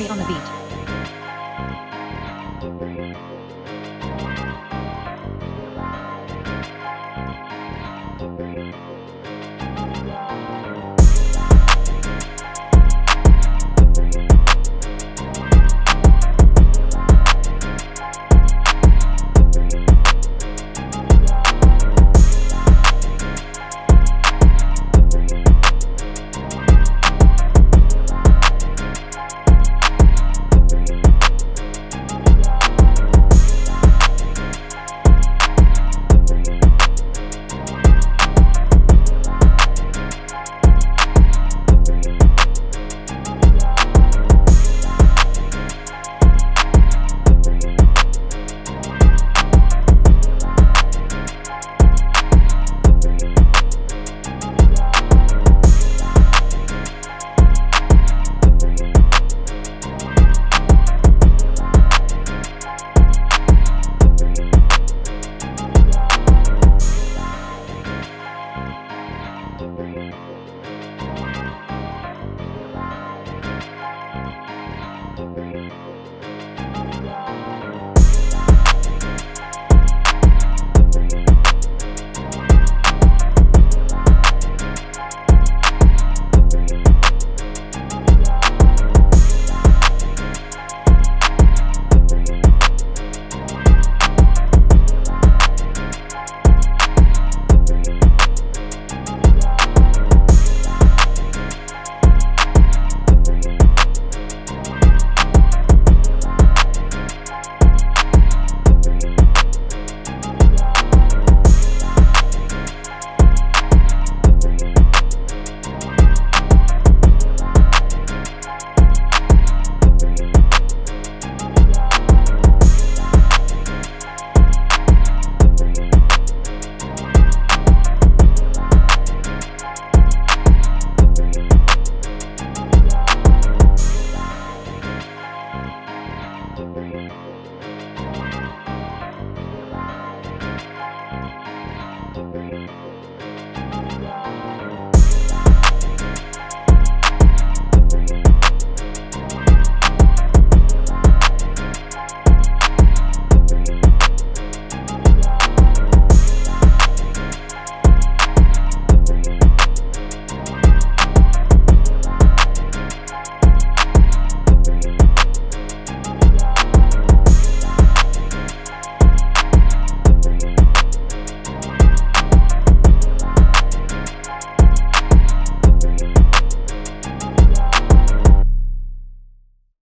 Mari on the beat.